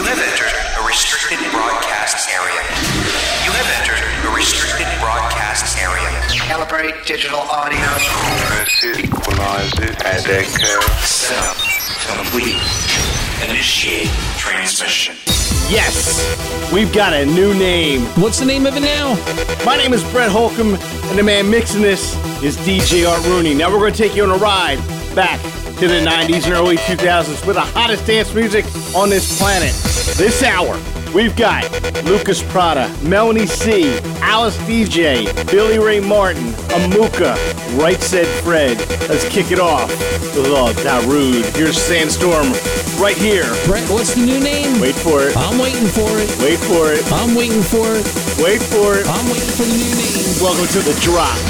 You have entered a restricted broadcast area. You have entered a restricted broadcast area. Calibrate digital audio. Press it, equalize it, add echo. Setup complete. Initiate transmission. Yes, we've got a new name. What's the name of it now? My name is Brett Holcomb, and the man mixing this is DJ Art Rooney. Now we're going to take you on a ride back to the 90s and early 2000s with the hottest dance music on this planet. This hour, we've got Lucas Prata, Melanie C, Alice Deejay, Billie Ray Martin, Amuka, Right Said Fred. Let's kick it off with Darude! Here's Sandstorm right here. Brett, what's the new name? Wait for it. I'm waiting for it. Wait for it. I'm waiting for it. Wait for it. I'm waiting for the new name. Welcome to the drop.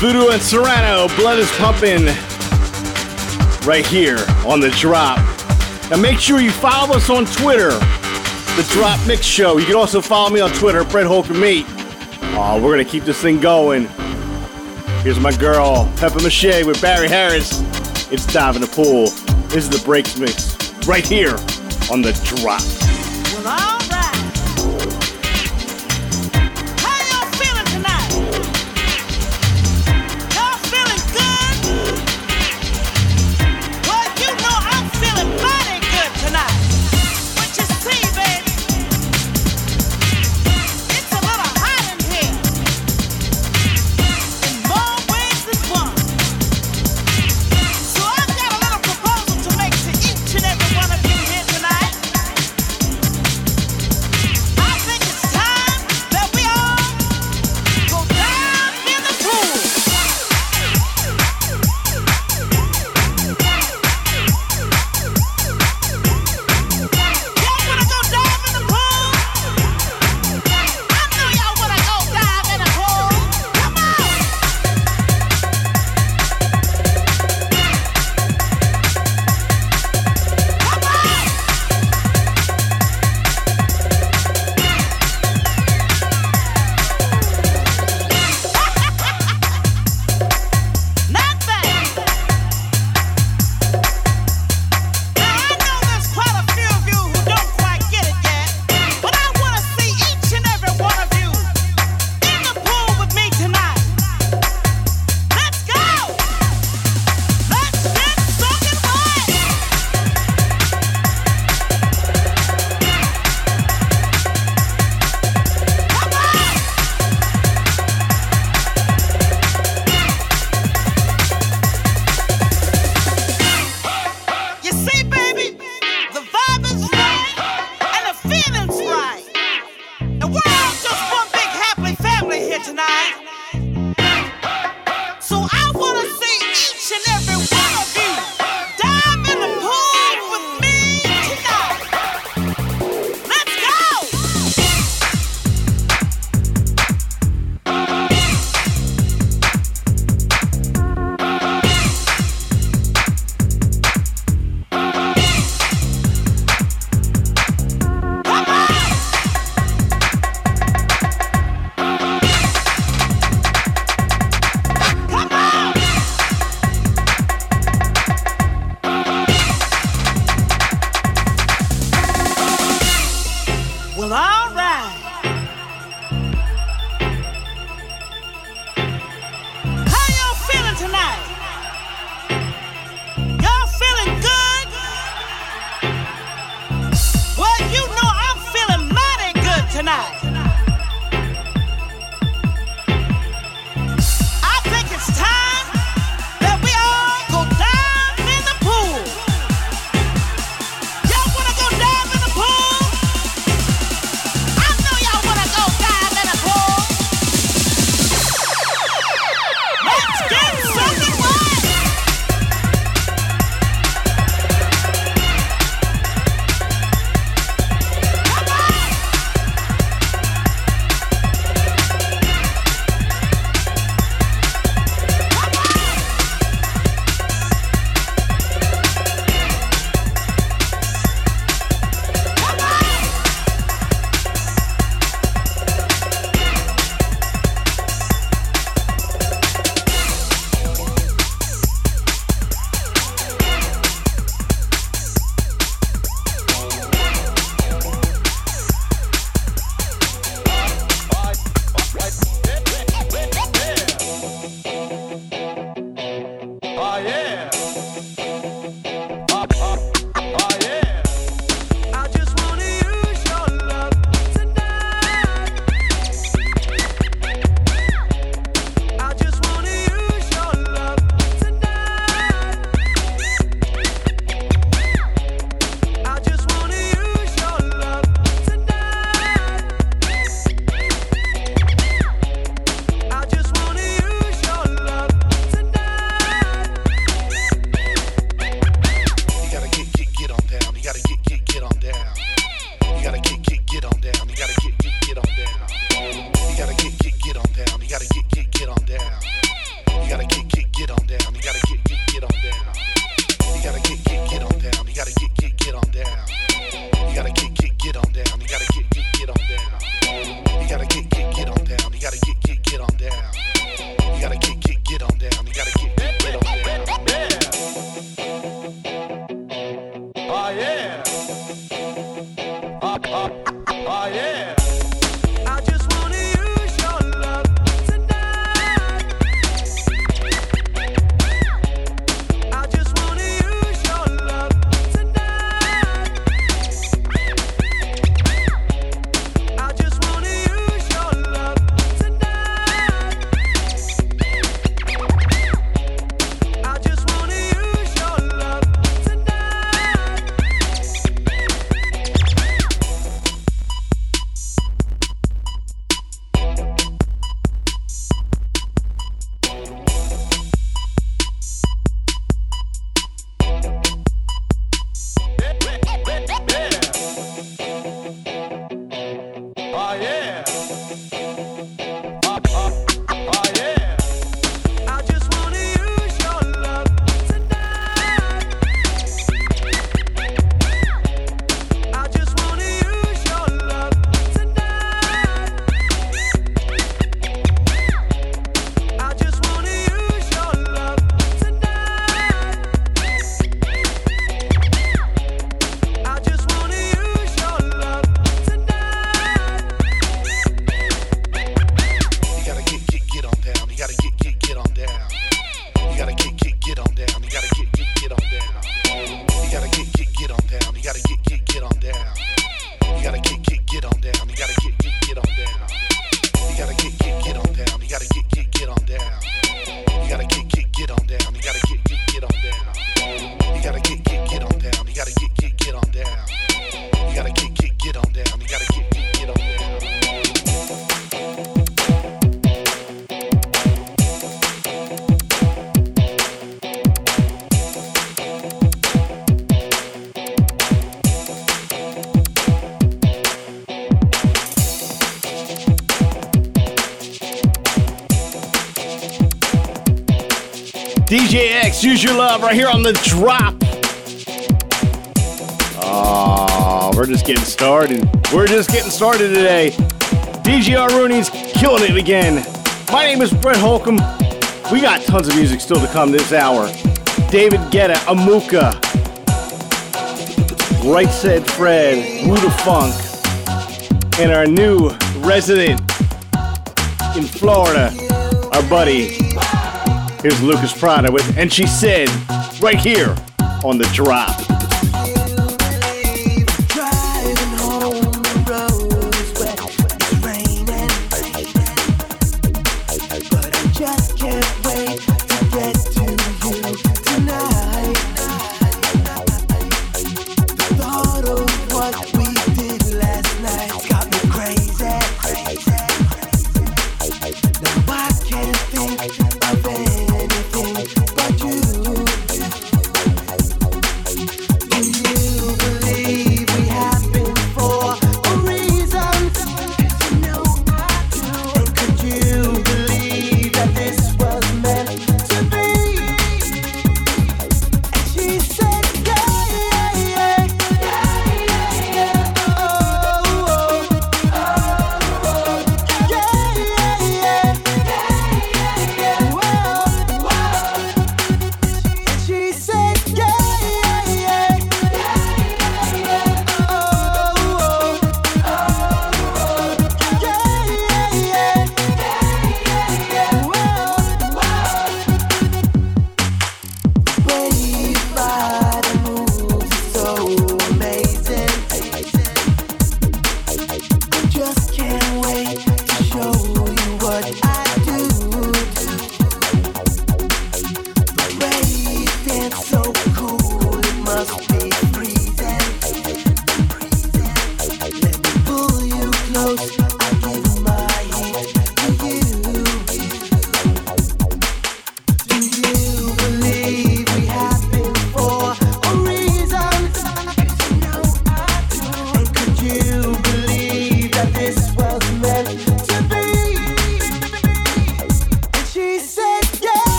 Voodoo and Serano, blood is pumping right here on the drop. Now make sure you follow us on Twitter, the Drop Mix Show. You can also follow me on Twitter, Brett Holcomb Meat. Oh, we're gonna keep this thing going. Here's my girl, Pepper MaShay with Barry Harris. It's Dive in the Pool. This is the Breaks Mix right here on the drop. Well, Use Your Love right here on the drop. Oh, we're just getting started. We're just getting started today. DGR Rooney's killing it again. My name is Brett Holcomb. We got tons of music still to come this hour. David Guetta, Amuka, Right Said Fred, Who Da Funk, and our new resident in Florida, our buddy Here's Lucas Prata with, and she said, right here on the drop.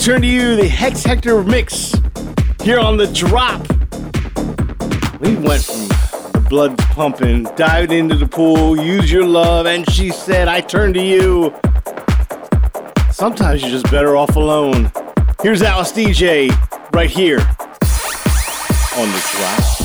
turn to you the Hex Hector mix here on the drop. We went from the blood pumping, dived into the pool, use your love, and she said, I turn to you. Sometimes you're just better off alone. Here's Alice Deejay right here on the drop.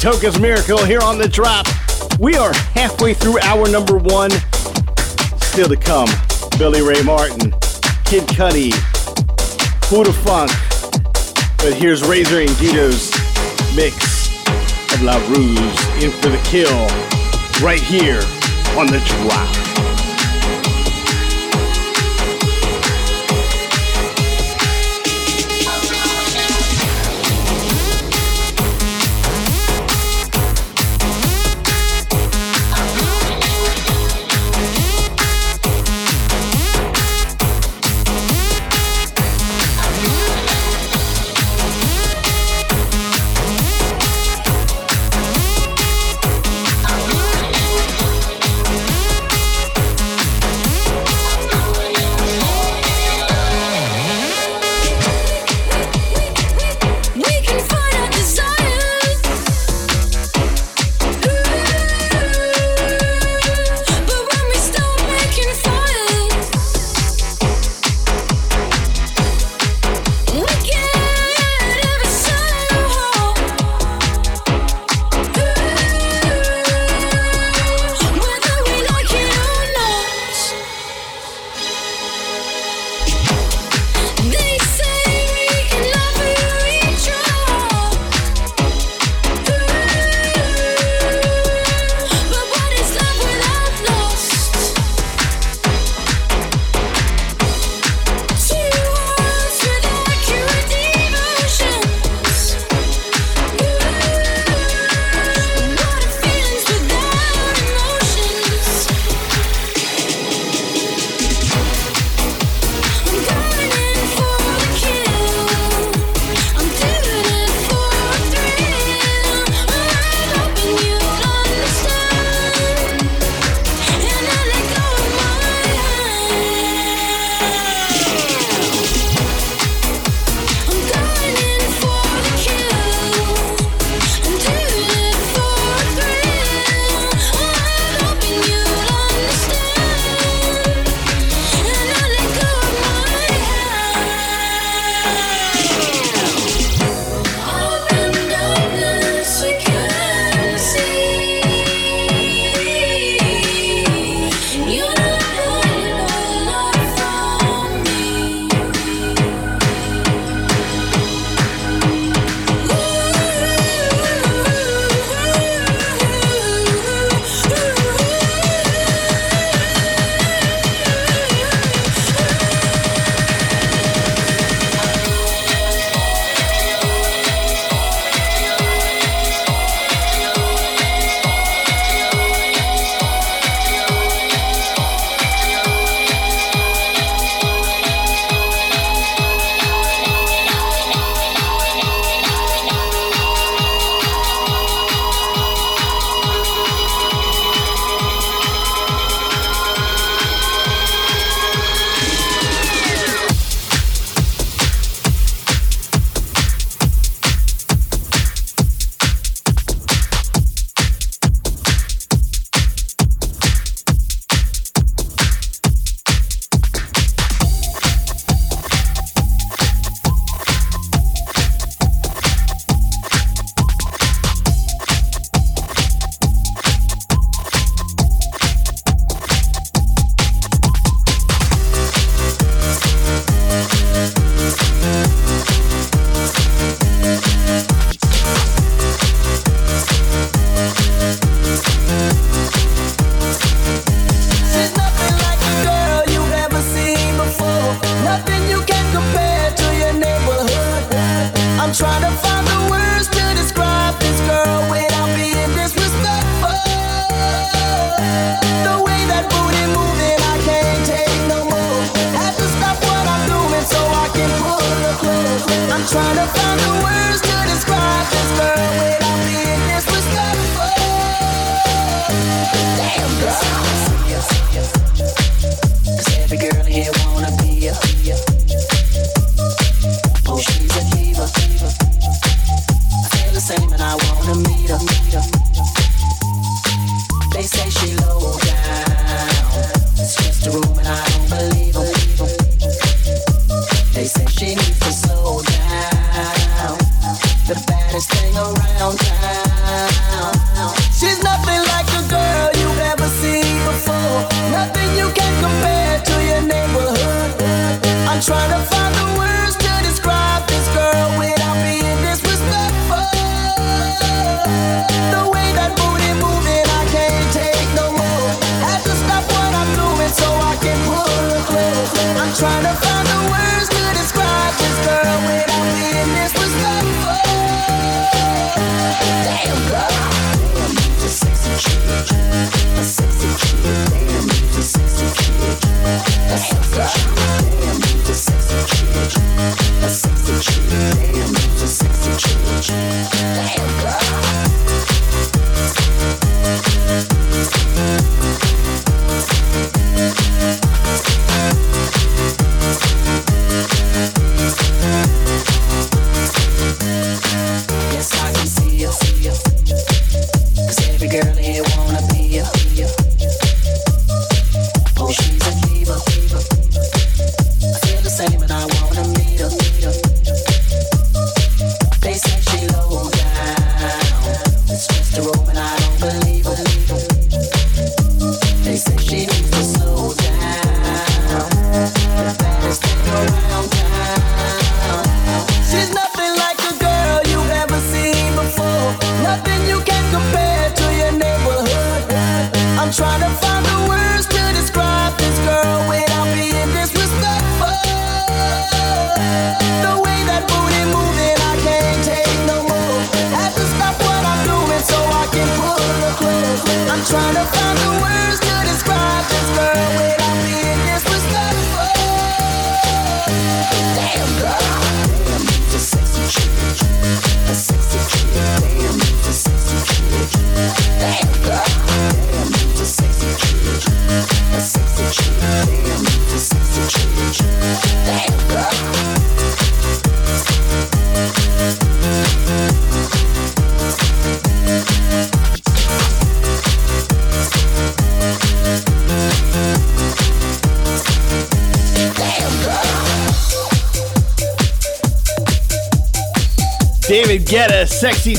Toca's Miracle here on The Drop. We are halfway through hour number one. Still to come Billie Ray Martin, Kid Cudi, Who Da Funk. But here's Razor and Guido's mix of La Roux in for the kill right here on The Drop.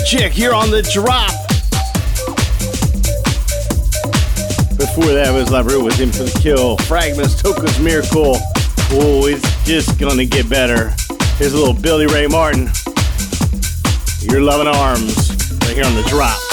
chick here on the drop. Before that was La Roux with in for the Kill, Fragments, Toca's Miracle. Oh, it's just gonna get better. Here's a little Billie Ray Martin. Your loving arms right here on the drop.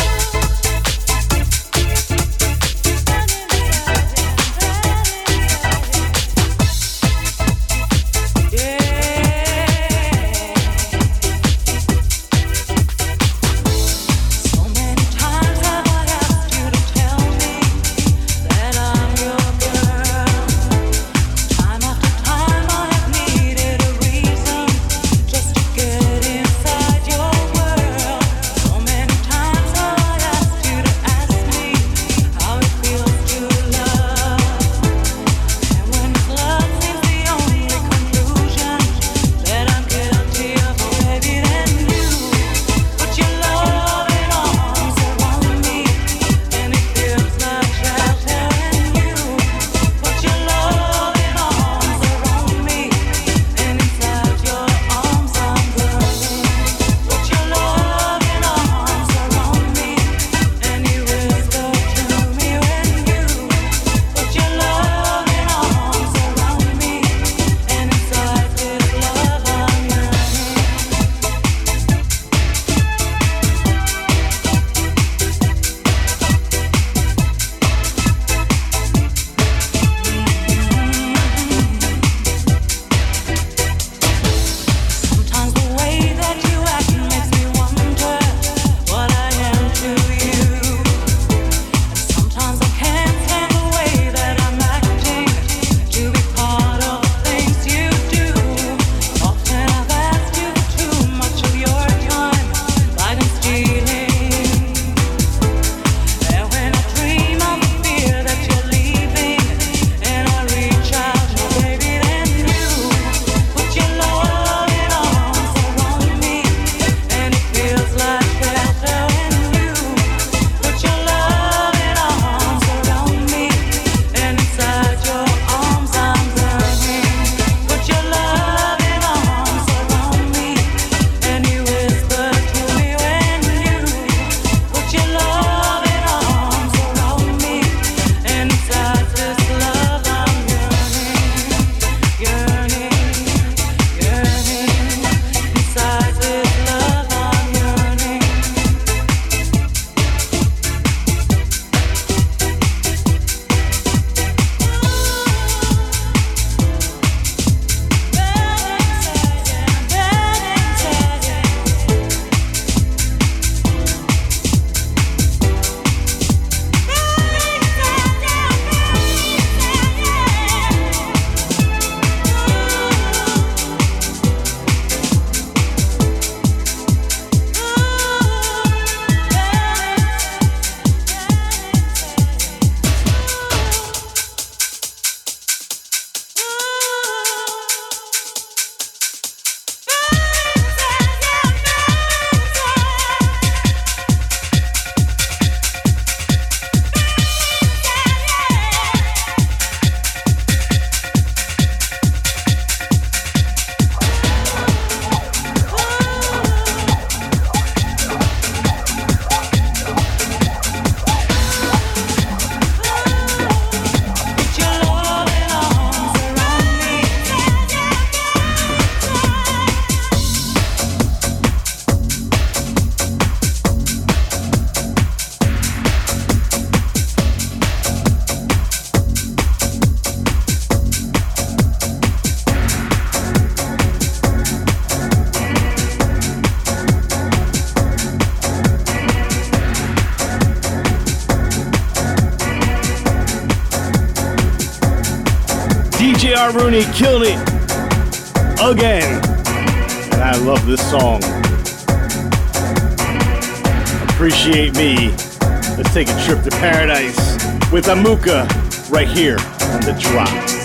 Rooney killed it again. And I love this song. Appreciate me. Let's take a trip to paradise with Amuka right here on the drop.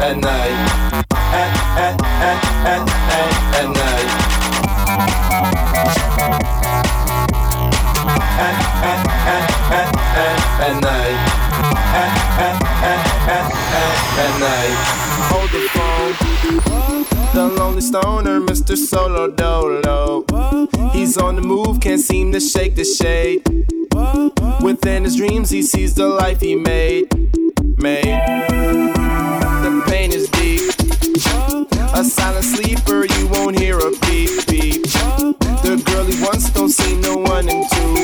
at night. At, at, at, at, at, night. At, at, at, at, at, night. At, at, at, at, at night. Hold the phone. The lonely stoner, Mr. Solo Dolo. He's on the move, can't seem to shake the shade. Within his dreams, he sees the life he made. Made. The pain is deep. A silent sleeper, you won't hear a beep beep. The girl he wants don't see no one in two.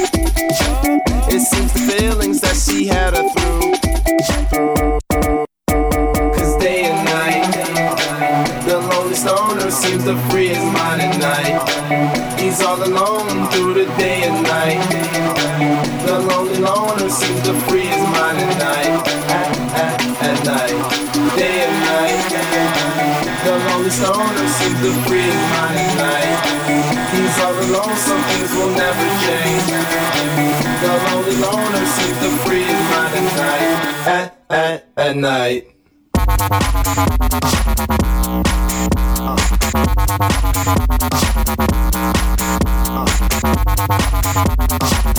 It seems the feelings that she had her through. Cause day and night, the lonely stoner seems to free his mind at night. He's all alone through the day and night. alone and see the free mind at night. He's all alone, some things will never change. The lonely all alone see the free mind at night. At, at, at night. Uh. Uh.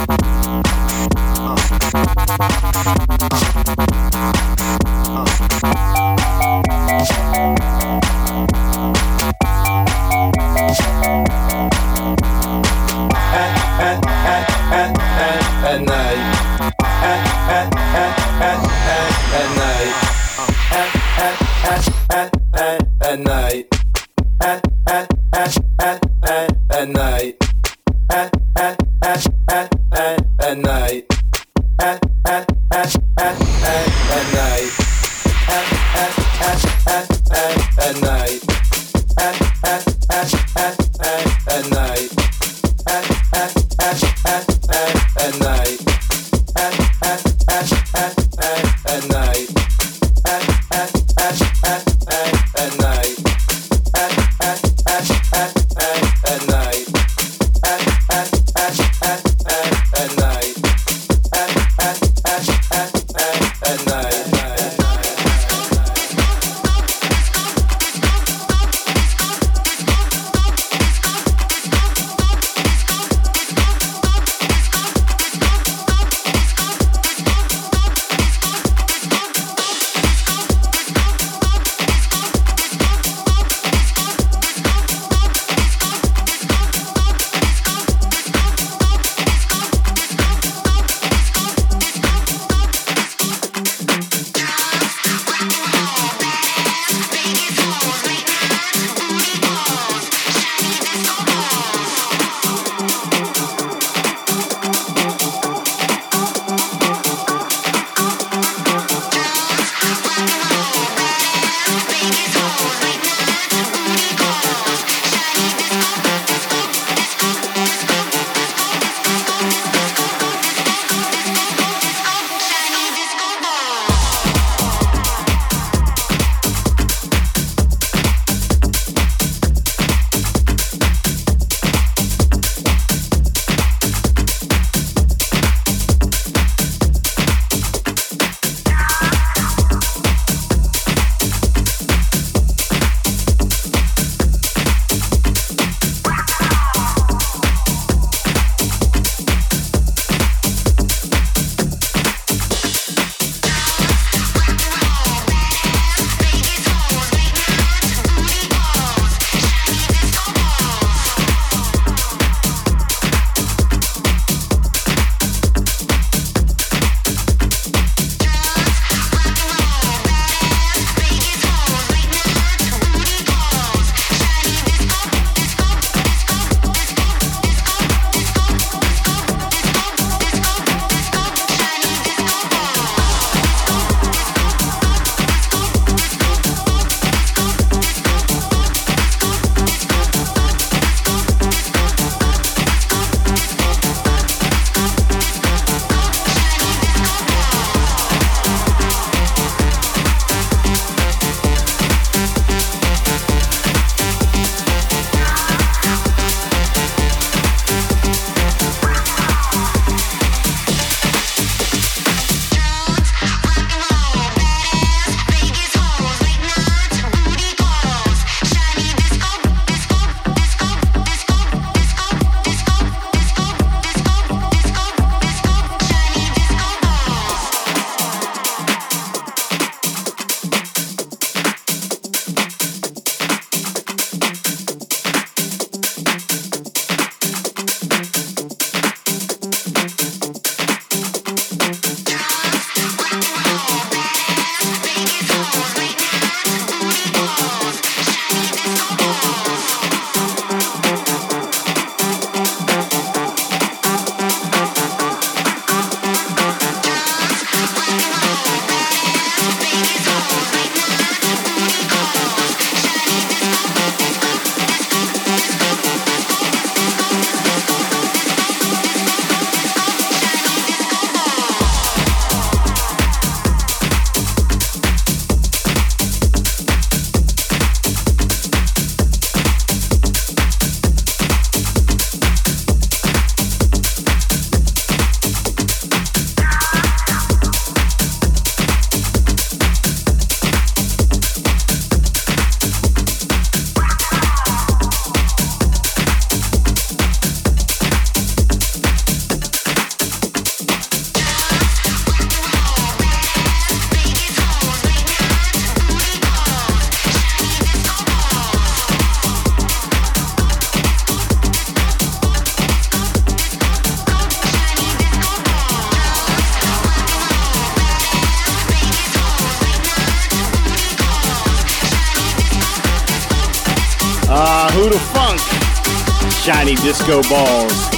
Disco Balls.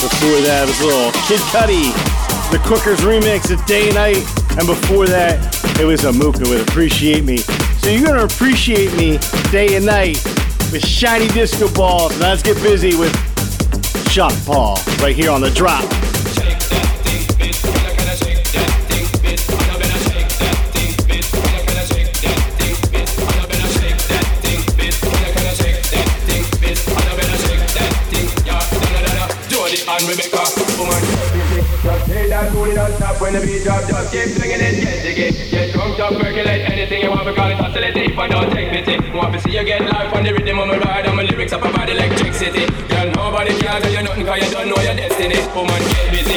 Before that, was a little Kid Cudi, the Crookers remix of Day and Night. And before that, it was a Amuka with Appreciate Me. So you're going to appreciate me day and night with Shiny Disco Balls. Now let's get busy with Sean Paul right here on the drop. The beat drop. Just keep swinging it, get jiggy. Get drunk, up, percolate anything you want because it's oscillating. If I don't take pity, want to see you get life on the rhythm of my ride and my lyrics up about electricity. Girl, nobody can tell you nothing because you don't know your destiny. Woman, get busy.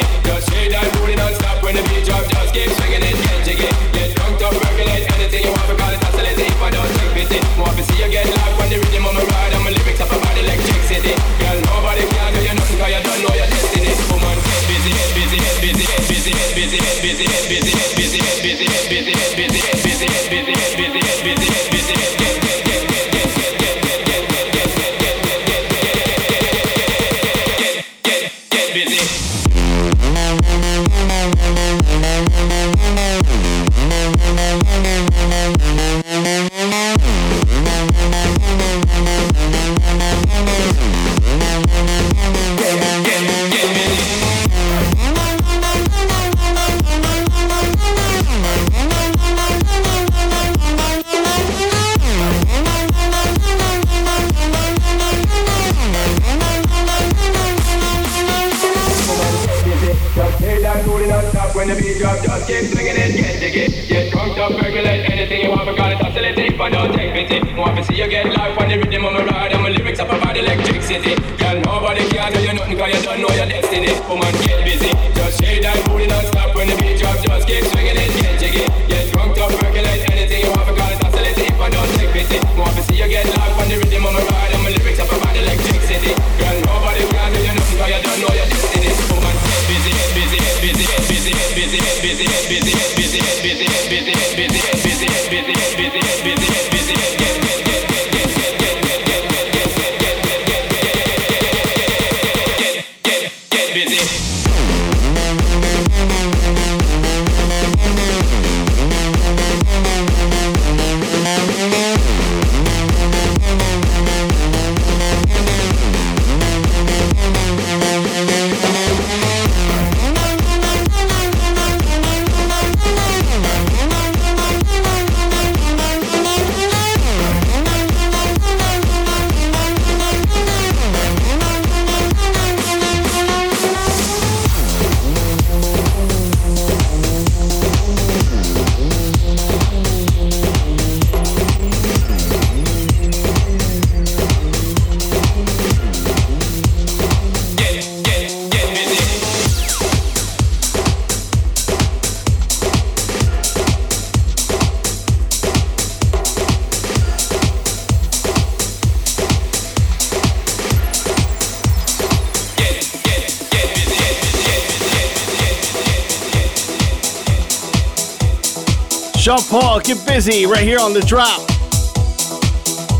Busy right here on the drop.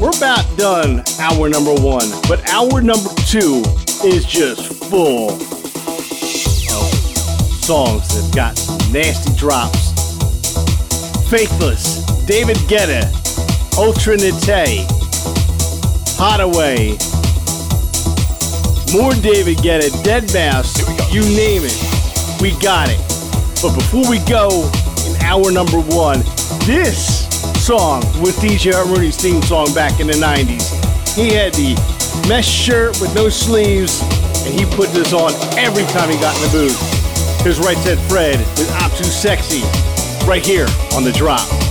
We're about done hour number one, but hour number two is just full of songs that got nasty drops. Faithless, David Guetta, Ultra Naté, Haddaway, more David Guetta, deadmau5, you name it, we got it. But before we go in hour number one, this song with DJ Rooney's theme song back in the 90s. He had the mesh shirt with no sleeves, and he put this on every time he got in the booth. His Right Said Fred with I'm Too Sexy, right here on the drop.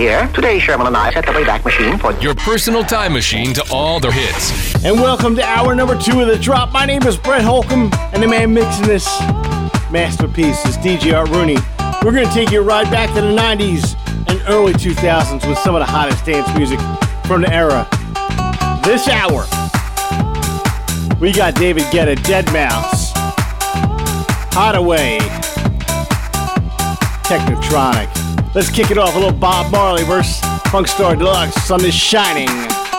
Here. Today, Sherman and I set the Wayback Machine for Your personal time machine to all the hits. And welcome to hour number two of the drop. My name is Brett Holcomb, and the man mixing this masterpiece is DJ Art Rooney. We're going to take you right back to the 90s and early 2000s with some of the hottest dance music from the era. This hour, we got David Guetta, deadmau5, Hideaway, Technotronic. Let's kick it off. A little Bob Marley versus Funkstar De Luxe. Sun is shining.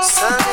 Sun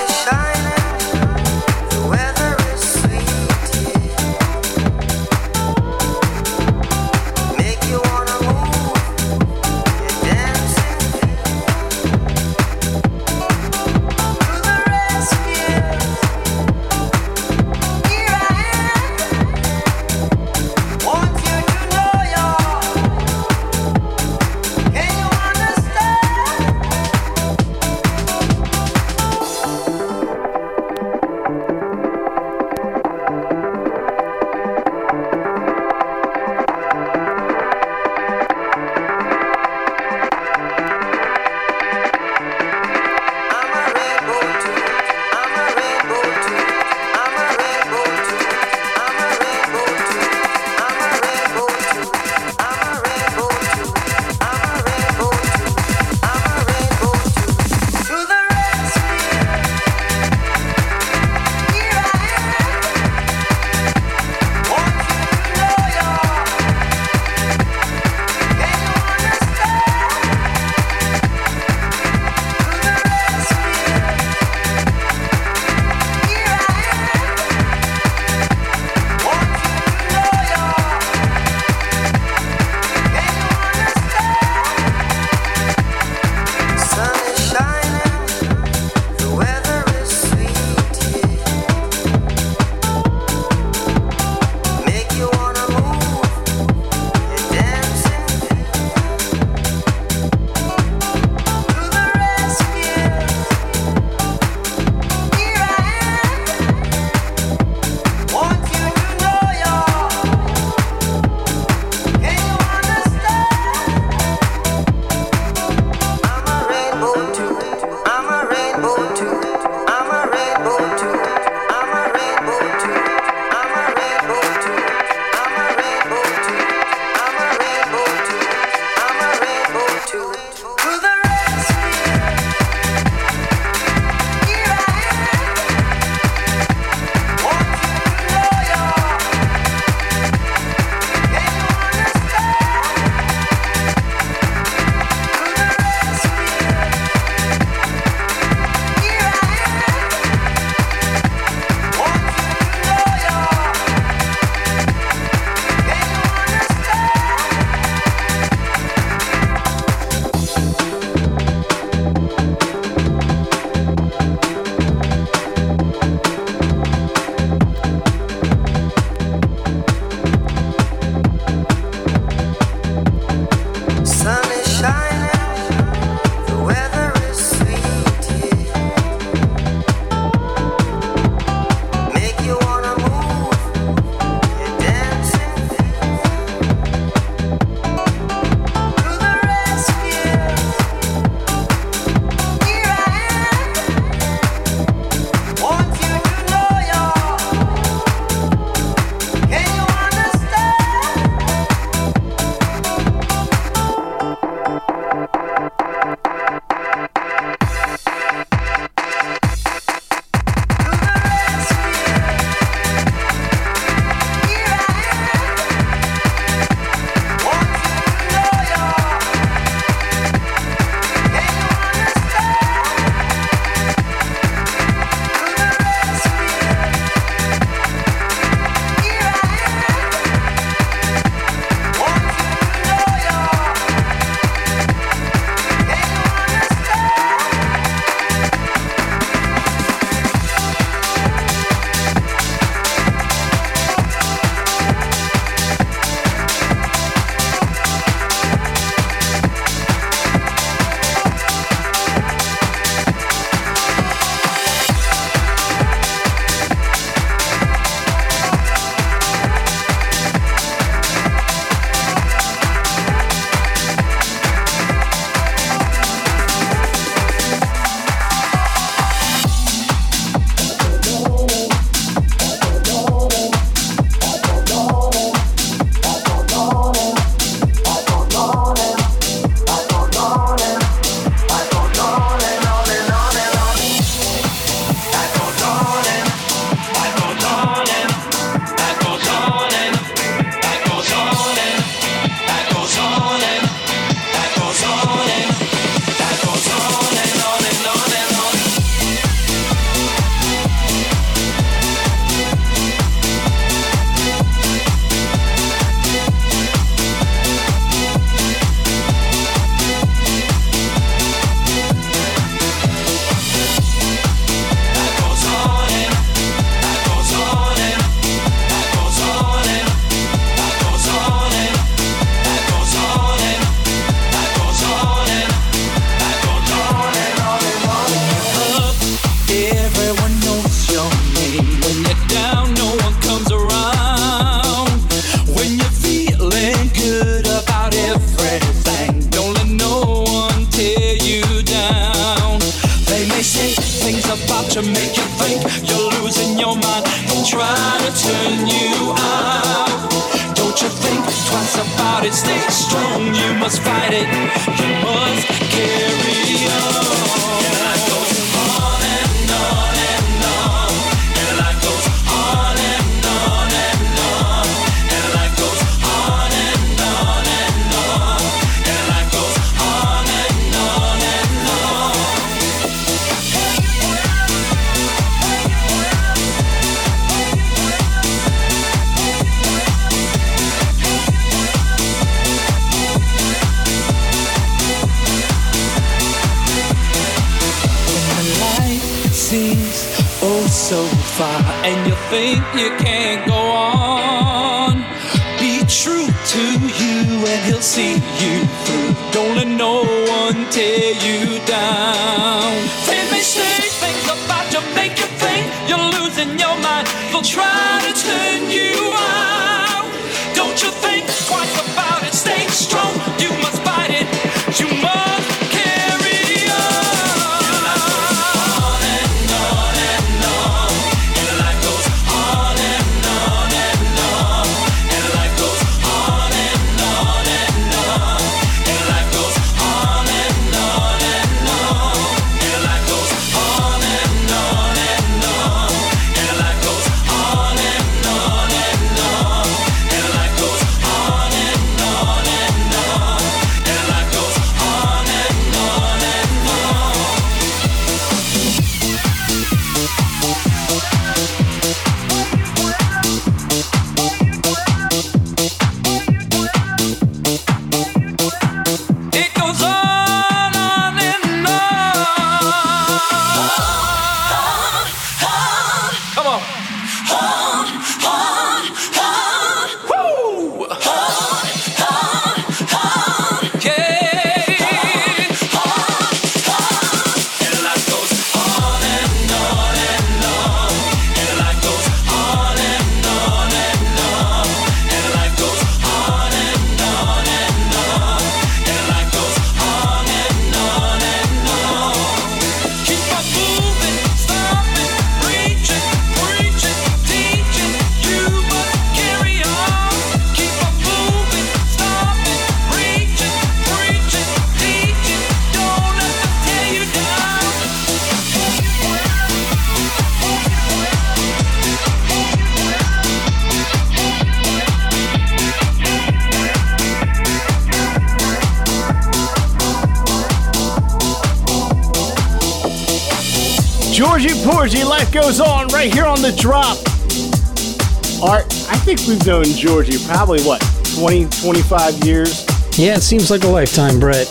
think we've known Georgie probably, what, 20, 25 years? Yeah, it seems like a lifetime, Brett.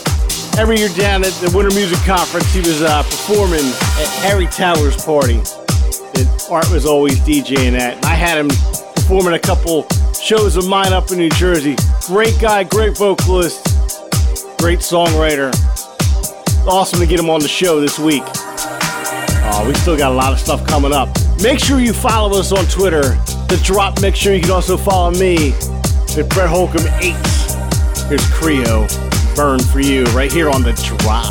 Every year down at the Winter Music Conference, he was uh, performing at Harry Towers' party that Art was always DJing at. I had him performing a couple shows of mine up in New Jersey. Great guy, great vocalist, great songwriter. Awesome to get him on the show this week. Uh, we still got a lot of stuff coming up. Make sure you follow us on Twitter the drop. Make sure you can also follow me at Brett Holcomb 8. Here's Creo. Burn for you right here on the drop.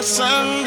the sun.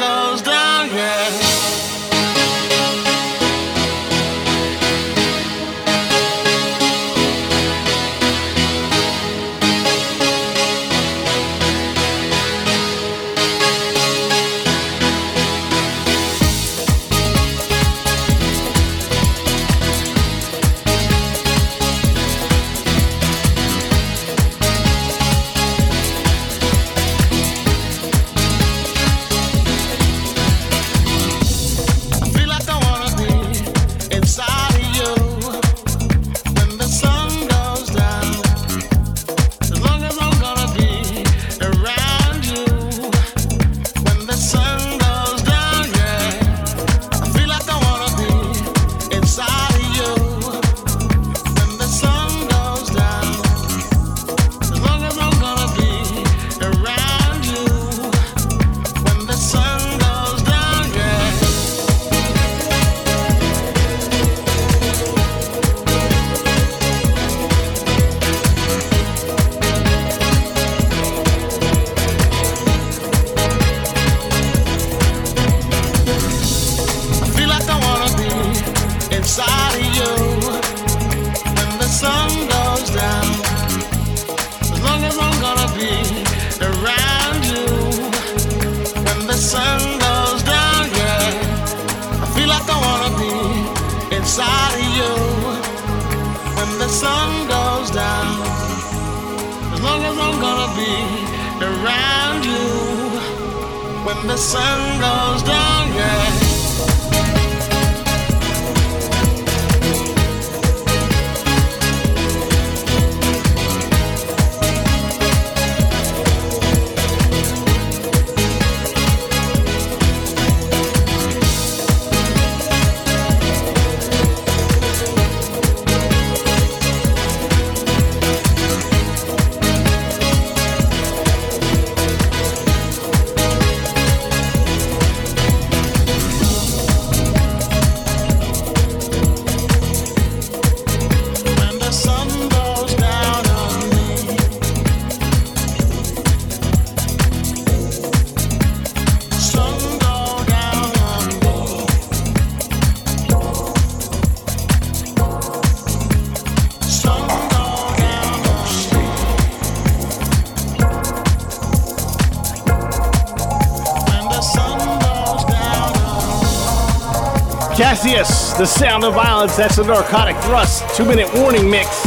The Sound of Violence, that's the Narcotic Thrust two minute warning mix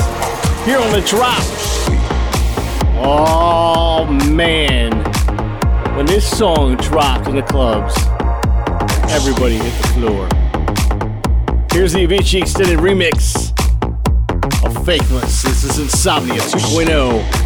here on the drop. Oh man, when this song dropped in the clubs, everybody hit the floor. Here's the Avicii extended remix of Faithless. This is Insomnia 2.0.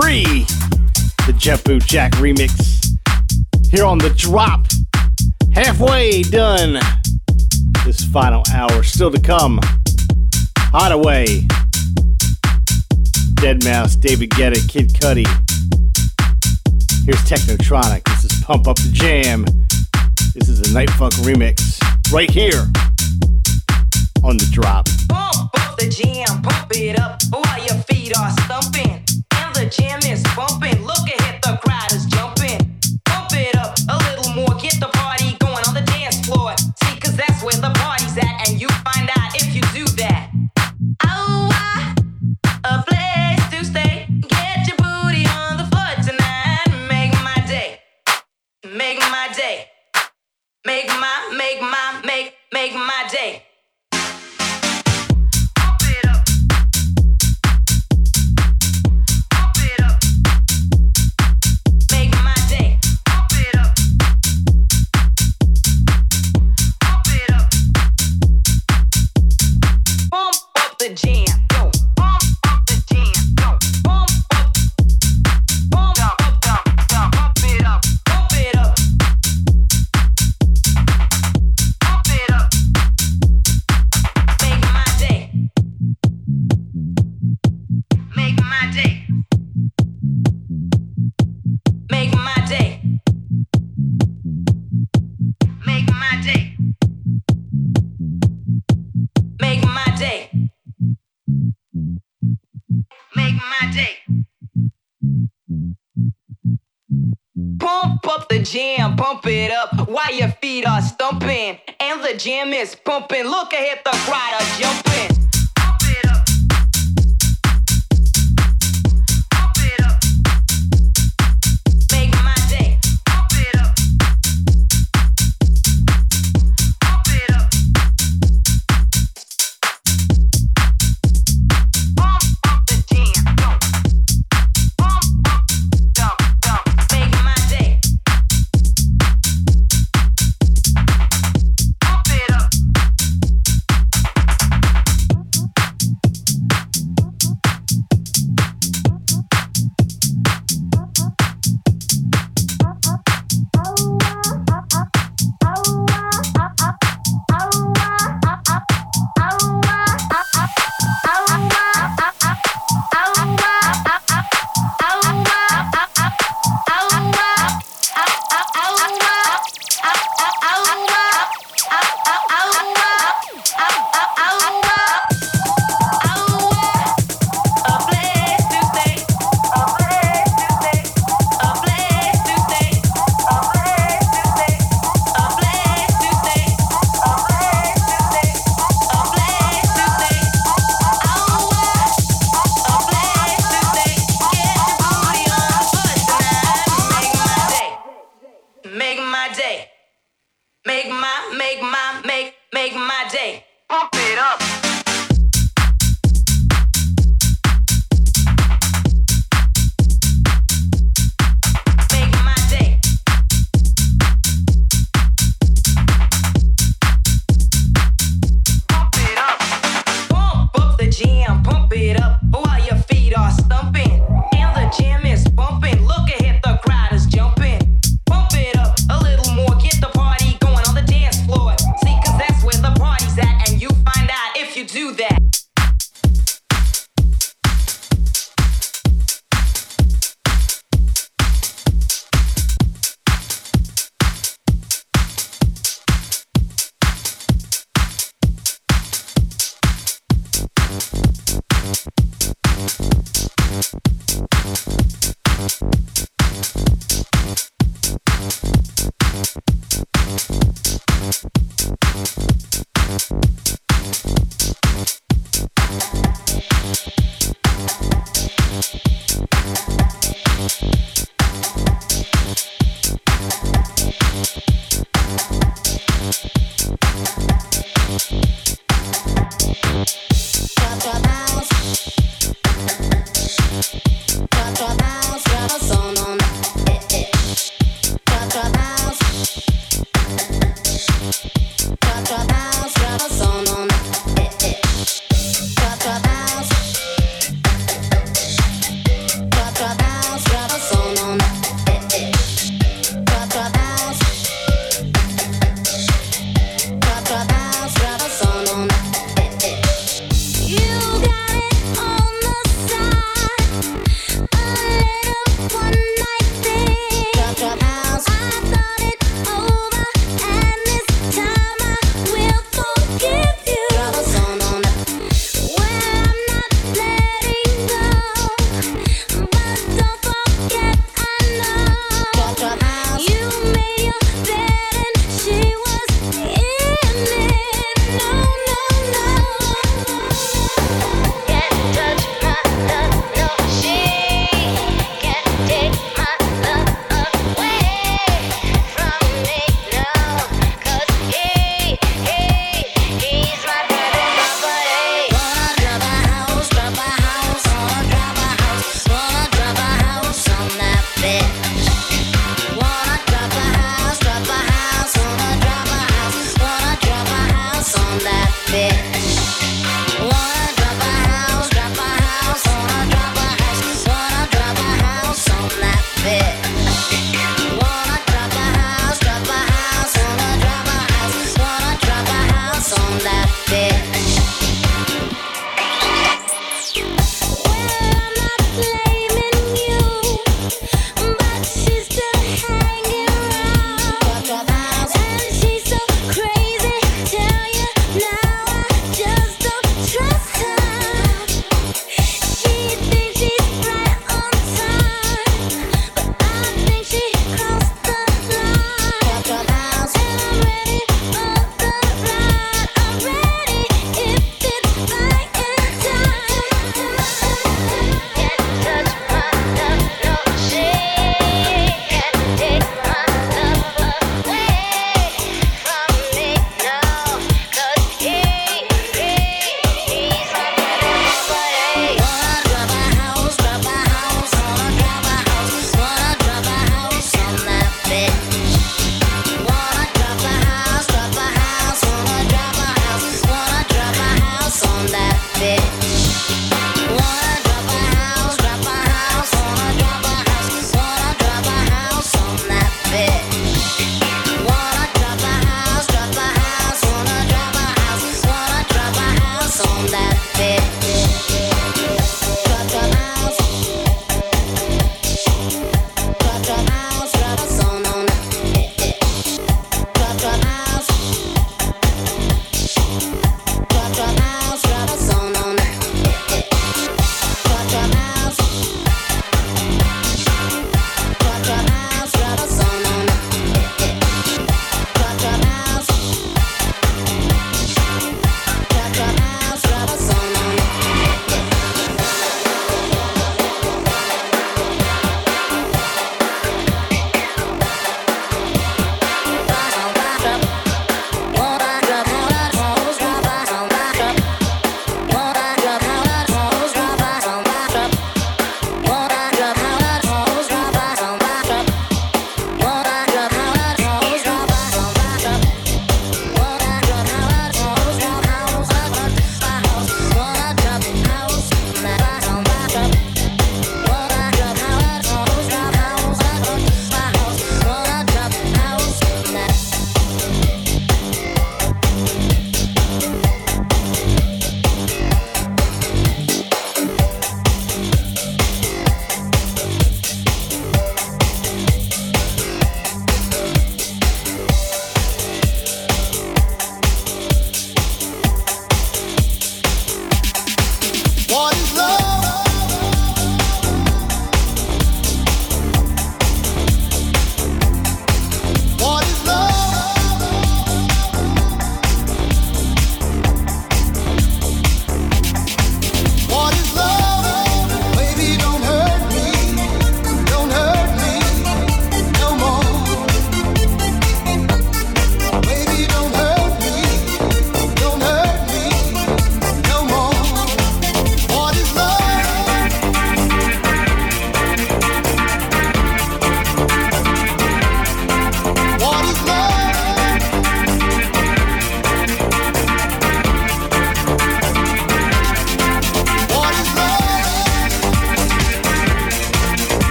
Free, the Jeff Boot Jack remix. Here on the drop, halfway done. This final hour still to come. Haddaway, Dead Mouse, David Guetta, Kid Cudi. Here's Technotronic. This is Pump Up the Jam. This is a Night Funk remix right here on the drop. Pump up the jam, pump it up. jam is pumping. Look ahead, the rider jumping.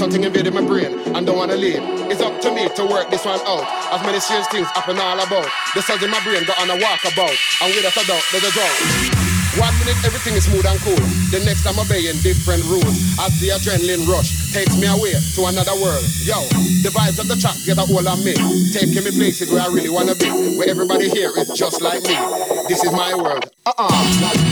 Something invaded my brain and don't wanna leave? It's up to me to work this one out. As many strange things happen all about. The cells in my brain got on a walkabout, and without a doubt, there's a drought. One minute everything is smooth and cool. The next I'm obeying different rules. As the adrenaline rush takes me away to another world. Yo, the vibes of the track get a hold on me. Taking me places where I really wanna be. Where everybody here is just like me. This is my world. Uh-uh.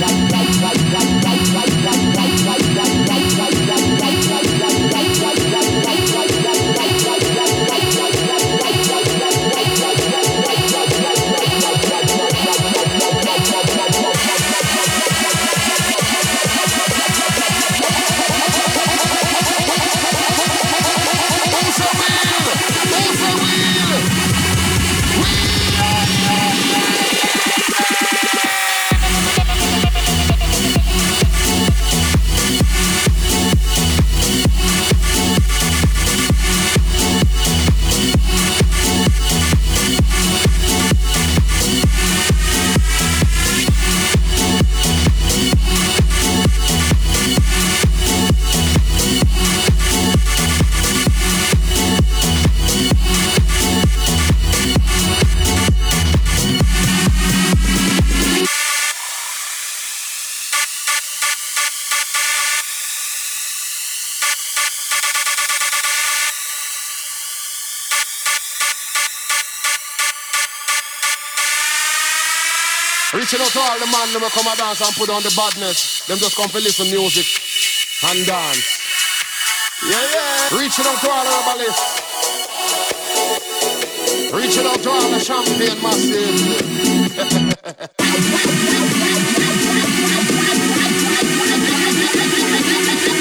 Reaching out to all the man them come and dance and put on the badness. Them just come for listen music and dance. Yeah, yeah. Reaching out to all the rebellists. Reaching out to all the champagne massive.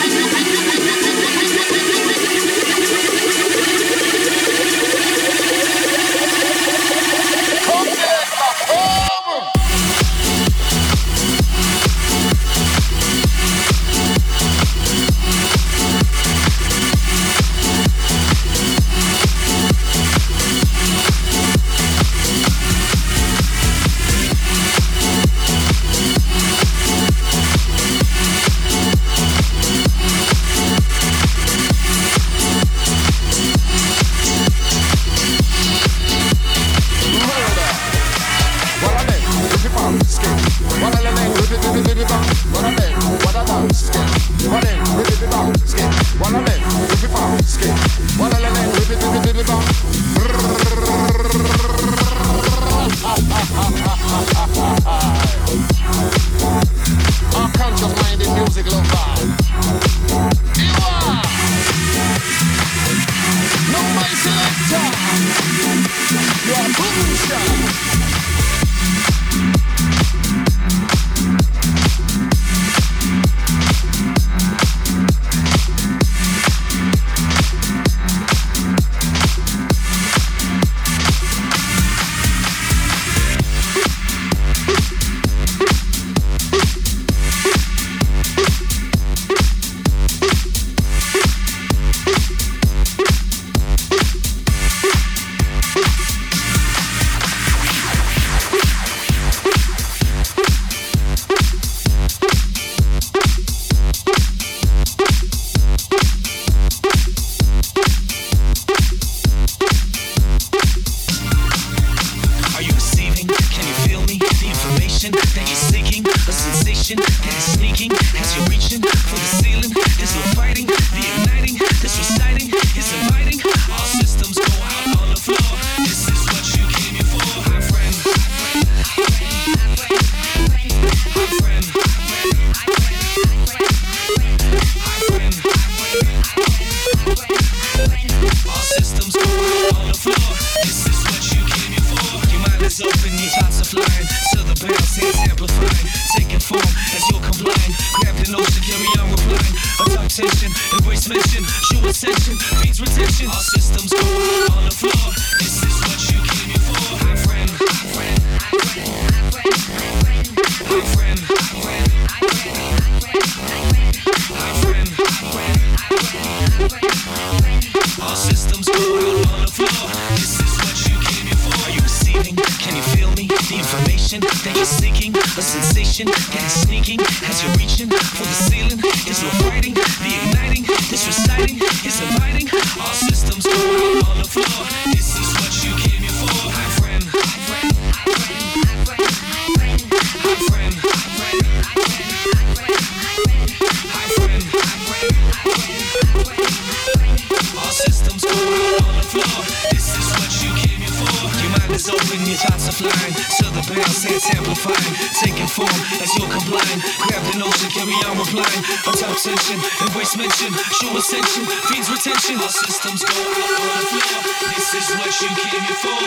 Our systems go all on the floor. This is what you came here for.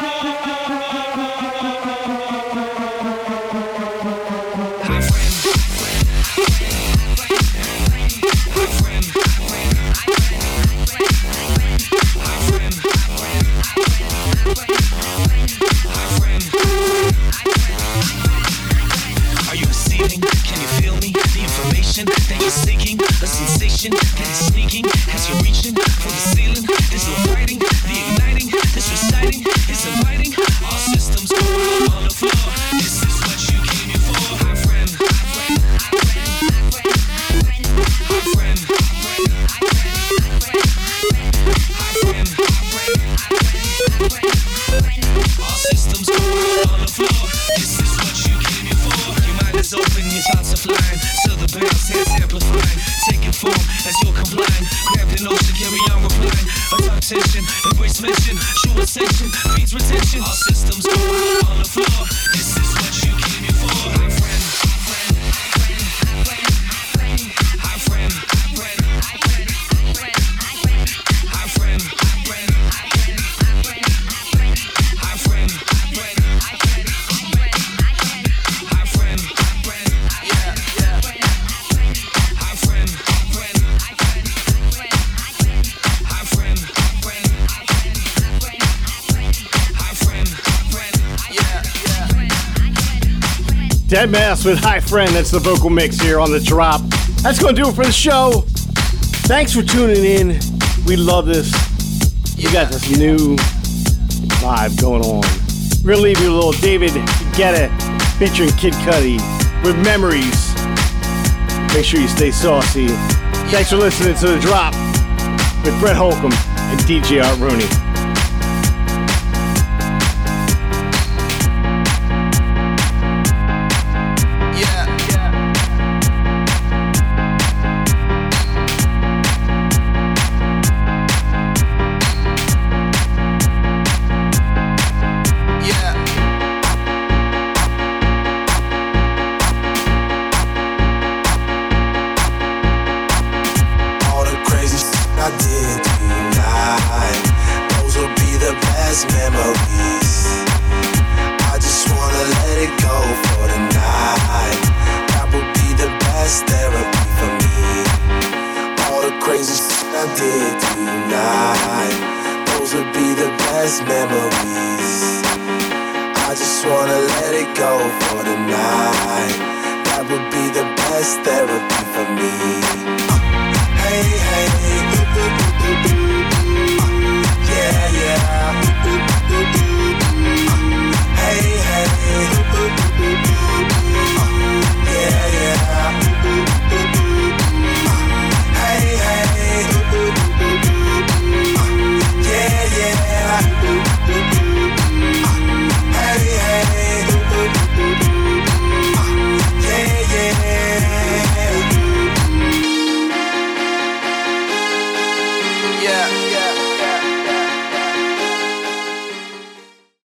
Thank With my Friend. That's the vocal mix here on the drop. That's going to do it for the show. Thanks for tuning in. We love this. We got this new vibe going on. We're going to leave you a little David Guetta featuring Kid Cudi with memories. Make sure you stay saucy. Thanks for listening to The Drop with Brett Holcomb and DJ Art Rooney.